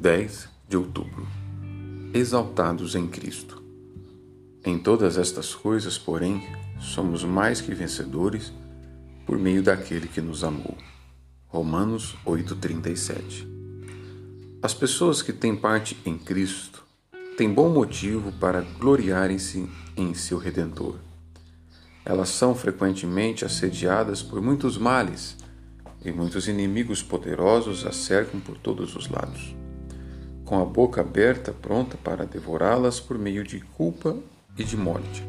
10 de outubro. Exaltados em Cristo. Em todas estas coisas, porém, somos mais que vencedores por meio daquele que nos amou. Romanos 8:37. As pessoas que têm parte em Cristo têm bom motivo para gloriarem-se em seu redentor. Elas são frequentemente assediadas por muitos males e muitos inimigos poderosos as cercam por todos os lados com a boca aberta, pronta para devorá-las por meio de culpa e de morte.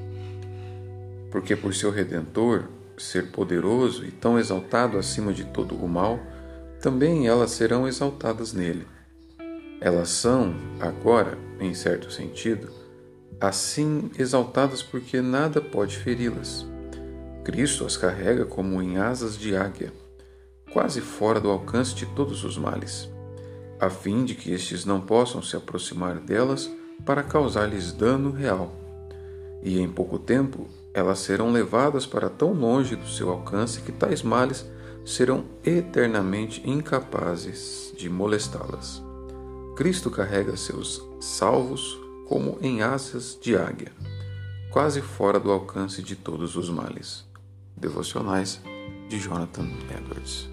Porque por seu redentor ser poderoso e tão exaltado acima de todo o mal, também elas serão exaltadas nele. Elas são, agora, em certo sentido, assim exaltadas porque nada pode feri-las. Cristo as carrega como em asas de águia, quase fora do alcance de todos os males a fim de que estes não possam se aproximar delas para causar-lhes dano real. E em pouco tempo elas serão levadas para tão longe do seu alcance que tais males serão eternamente incapazes de molestá-las. Cristo carrega seus salvos como em asas de águia, quase fora do alcance de todos os males. Devocionais de Jonathan Edwards.